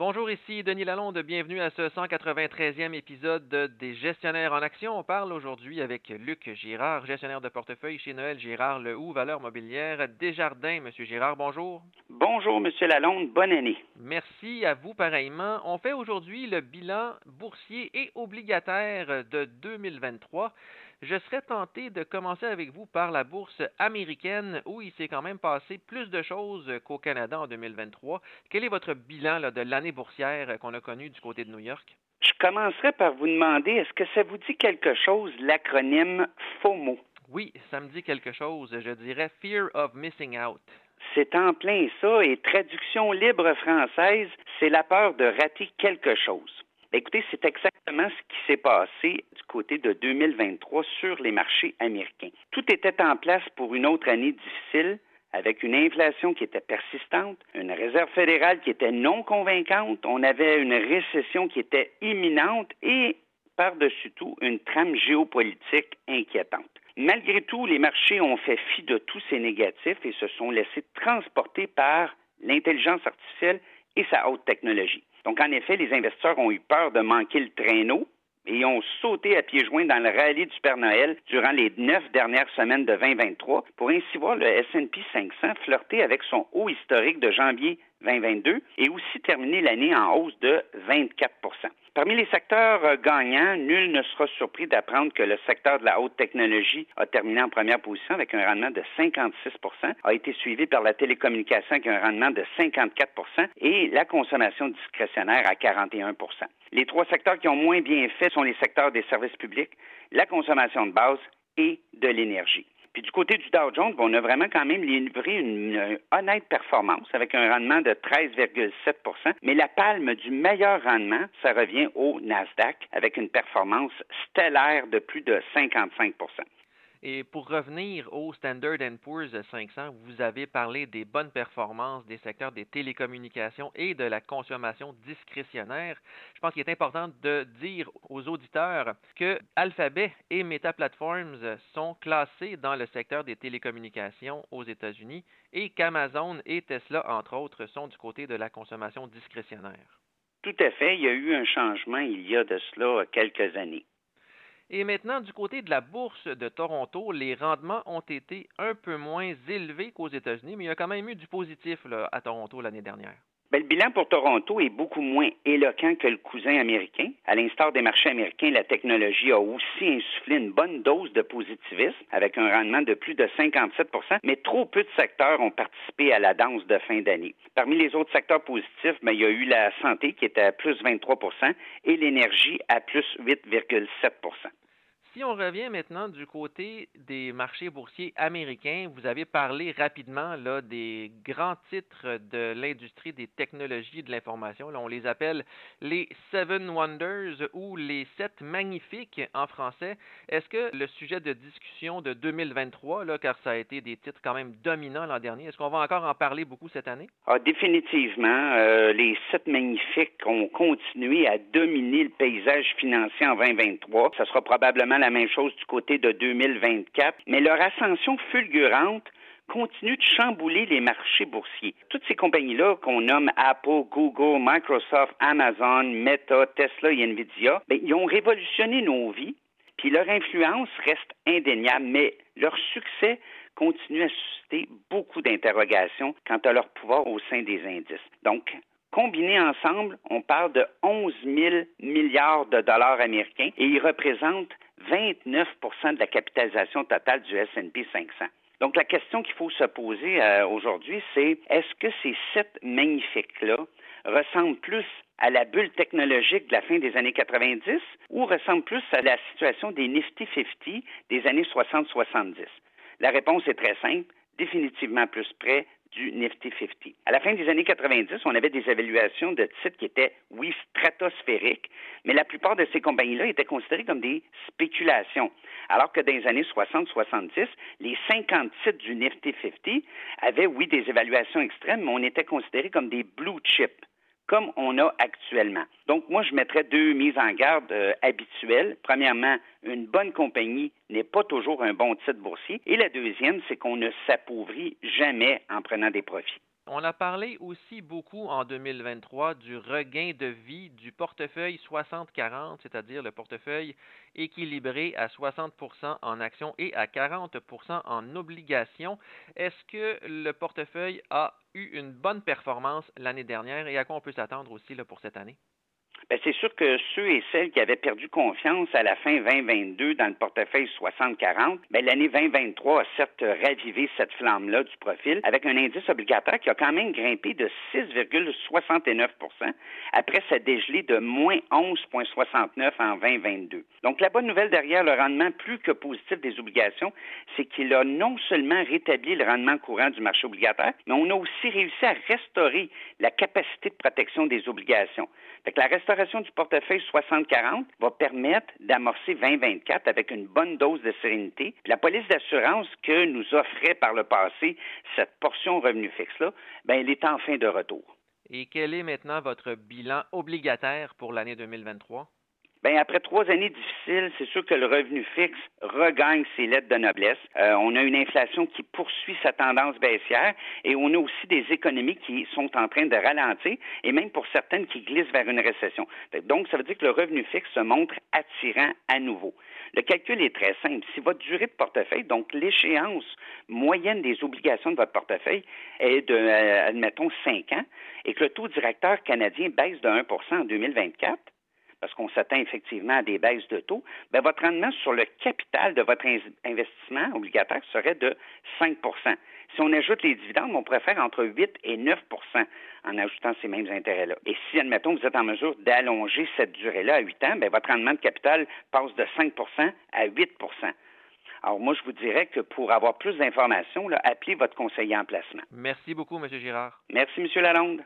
Bonjour, ici Denis Lalonde. Bienvenue à ce 193e épisode des Gestionnaires en Action. On parle aujourd'hui avec Luc Girard, gestionnaire de portefeuille chez Noël Girard Le Houx, valeur mobilière Desjardins. Monsieur Girard, bonjour. Bonjour, Monsieur Lalonde. Bonne année. Merci à vous pareillement. On fait aujourd'hui le bilan boursier et obligataire de 2023. Je serais tenté de commencer avec vous par la bourse américaine où il s'est quand même passé plus de choses qu'au Canada en 2023. Quel est votre bilan de l'année boursière qu'on a connue du côté de New York? Je commencerai par vous demander, est-ce que ça vous dit quelque chose, l'acronyme FOMO? Oui, ça me dit quelque chose. Je dirais Fear of Missing Out. C'est en plein ça, et traduction libre française, c'est la peur de rater quelque chose. Écoutez, c'est exactement ce qui s'est passé du côté de 2023 sur les marchés américains. Tout était en place pour une autre année difficile, avec une inflation qui était persistante, une réserve fédérale qui était non convaincante, on avait une récession qui était imminente et, par-dessus tout, une trame géopolitique inquiétante. Malgré tout, les marchés ont fait fi de tous ces négatifs et se sont laissés transporter par l'intelligence artificielle et sa haute technologie. Donc, en effet, les investisseurs ont eu peur de manquer le traîneau et ont sauté à pieds joints dans le rallye du Père Noël durant les neuf dernières semaines de 2023 pour ainsi voir le S&P 500 flirter avec son haut historique de janvier 2022 et aussi terminer l'année en hausse de 24 Parmi les secteurs euh, gagnants, nul ne sera surpris d'apprendre que le secteur de la haute technologie a terminé en première position avec un rendement de 56% a été suivi par la télécommunication avec un rendement de 54% et la consommation discrétionnaire à 41% Les trois secteurs qui ont moins bien fait sont les secteurs des services publics, la consommation de base et de l'énergie. Puis du côté du Dow Jones, on a vraiment quand même livré une, honnête performance avec un rendement de 13,7% mais la palme du meilleur rendement, ça revient au Nasdaq avec une performance stellaire de plus de 55 et pour revenir au Standard Poor's 500, vous avez parlé des bonnes performances des secteurs des télécommunications et de la consommation discrétionnaire. Je pense qu'il est important de dire aux auditeurs que Alphabet et Meta Platforms sont classés dans le secteur des télécommunications aux États-Unis et qu'Amazon et Tesla, entre autres, sont du côté de la consommation discrétionnaire. Tout à fait. Il y a eu un changement il y a de cela quelques années. Et maintenant, du côté de la bourse de Toronto, les rendements ont été un peu moins élevés qu'aux États-Unis, mais il y a quand même eu du positif à Toronto l'année dernière. Ben, le bilan pour Toronto est beaucoup moins éloquent que le cousin américain. À l'instar des marchés américains, la technologie a aussi insufflé une bonne dose de positivisme avec un rendement de plus de 57% mais trop peu de secteurs ont participé à la danse de fin d'année. Parmi les autres secteurs positifs, ben, il y a eu la santé qui était à plus 23% et l'énergie à plus 8,7 si on revient maintenant du côté des marchés boursiers américains, vous avez parlé rapidement là, des grands titres de l'industrie des technologies de l'information. on les appelle les Seven Wonders ou les Sept Magnifiques en français. Est-ce que le sujet de discussion de 2023, là, car ça a été des titres quand même dominants l'an dernier, est-ce qu'on va encore en parler beaucoup cette année? Ah, définitivement. Euh, les Sept Magnifiques ont continué à dominer le paysage financier en 2023. Ce sera probablement la même chose du côté de 2024, mais leur ascension fulgurante continue de chambouler les marchés boursiers. Toutes ces compagnies-là qu'on nomme Apple, Google, Microsoft, Amazon, Meta, Tesla et Nvidia, bien, ils ont révolutionné nos vies, puis leur influence reste indéniable, mais leur succès continue à susciter beaucoup d'interrogations quant à leur pouvoir au sein des indices. Donc, Combinés ensemble, on parle de 11 000 milliards de dollars américains et ils représentent 29% de la capitalisation totale du S&P 500. Donc la question qu'il faut se poser euh, aujourd'hui, c'est est-ce que ces sept magnifiques-là ressemblent plus à la bulle technologique de la fin des années 90 ou ressemblent plus à la situation des Nifty 50 des années 60-70? La réponse est très simple, définitivement plus près du Nifty 50. À la fin des années 90, on avait des évaluations de titres qui étaient, oui, stratosphériques, mais la plupart de ces compagnies-là étaient considérées comme des spéculations. Alors que dans les années 60-70, les 50 titres du Nifty 50 avaient, oui, des évaluations extrêmes, mais on était considérés comme des blue chips comme on a actuellement. Donc, moi, je mettrais deux mises en garde euh, habituelles. Premièrement, une bonne compagnie n'est pas toujours un bon titre boursier. Et la deuxième, c'est qu'on ne s'appauvrit jamais en prenant des profits. On a parlé aussi beaucoup en 2023 du regain de vie du portefeuille 60-40, c'est-à-dire le portefeuille équilibré à 60% en actions et à 40 en obligations. Est-ce que le portefeuille a eu une bonne performance l'année dernière et à quoi on peut s'attendre aussi pour cette année? Bien, c'est sûr que ceux et celles qui avaient perdu confiance à la fin 2022 dans le portefeuille 60-40, bien, l'année 2023 a certes ravivé cette flamme-là du profil avec un indice obligataire qui a quand même grimpé de 6,69% après sa dégelée de moins 11,69 en 2022. Donc, la bonne nouvelle derrière le rendement plus que positif des obligations, c'est qu'il a non seulement rétabli le rendement courant du marché obligataire, mais on a aussi réussi à restaurer la capacité de protection des obligations. Fait que la restauration du portefeuille 60-40 va permettre d'amorcer 2024 avec une bonne dose de sérénité. la police d'assurance que nous offrait par le passé cette portion revenu fixe-là, ben, elle est en fin de retour. Et quel est maintenant votre bilan obligataire pour l'année 2023? Bien, après trois années difficiles, c'est sûr que le revenu fixe regagne ses lettres de noblesse. Euh, on a une inflation qui poursuit sa tendance baissière et on a aussi des économies qui sont en train de ralentir et même pour certaines qui glissent vers une récession. Donc, ça veut dire que le revenu fixe se montre attirant à nouveau. Le calcul est très simple. Si votre durée de portefeuille, donc l'échéance moyenne des obligations de votre portefeuille est de, euh, admettons, 5 ans, et que le taux directeur canadien baisse de 1% en 2024, parce qu'on s'attend effectivement à des baisses de taux, bien, votre rendement sur le capital de votre investissement obligataire serait de 5% Si on ajoute les dividendes, on pourrait faire entre 8 et 9% en ajoutant ces mêmes intérêts-là. Et si, admettons, vous êtes en mesure d'allonger cette durée-là à 8 ans, bien, votre rendement de capital passe de 5% à 8% alors, moi, je vous dirais que pour avoir plus d'informations, appelez votre conseiller en placement. Merci beaucoup, M. Girard. Merci, M. Lalonde.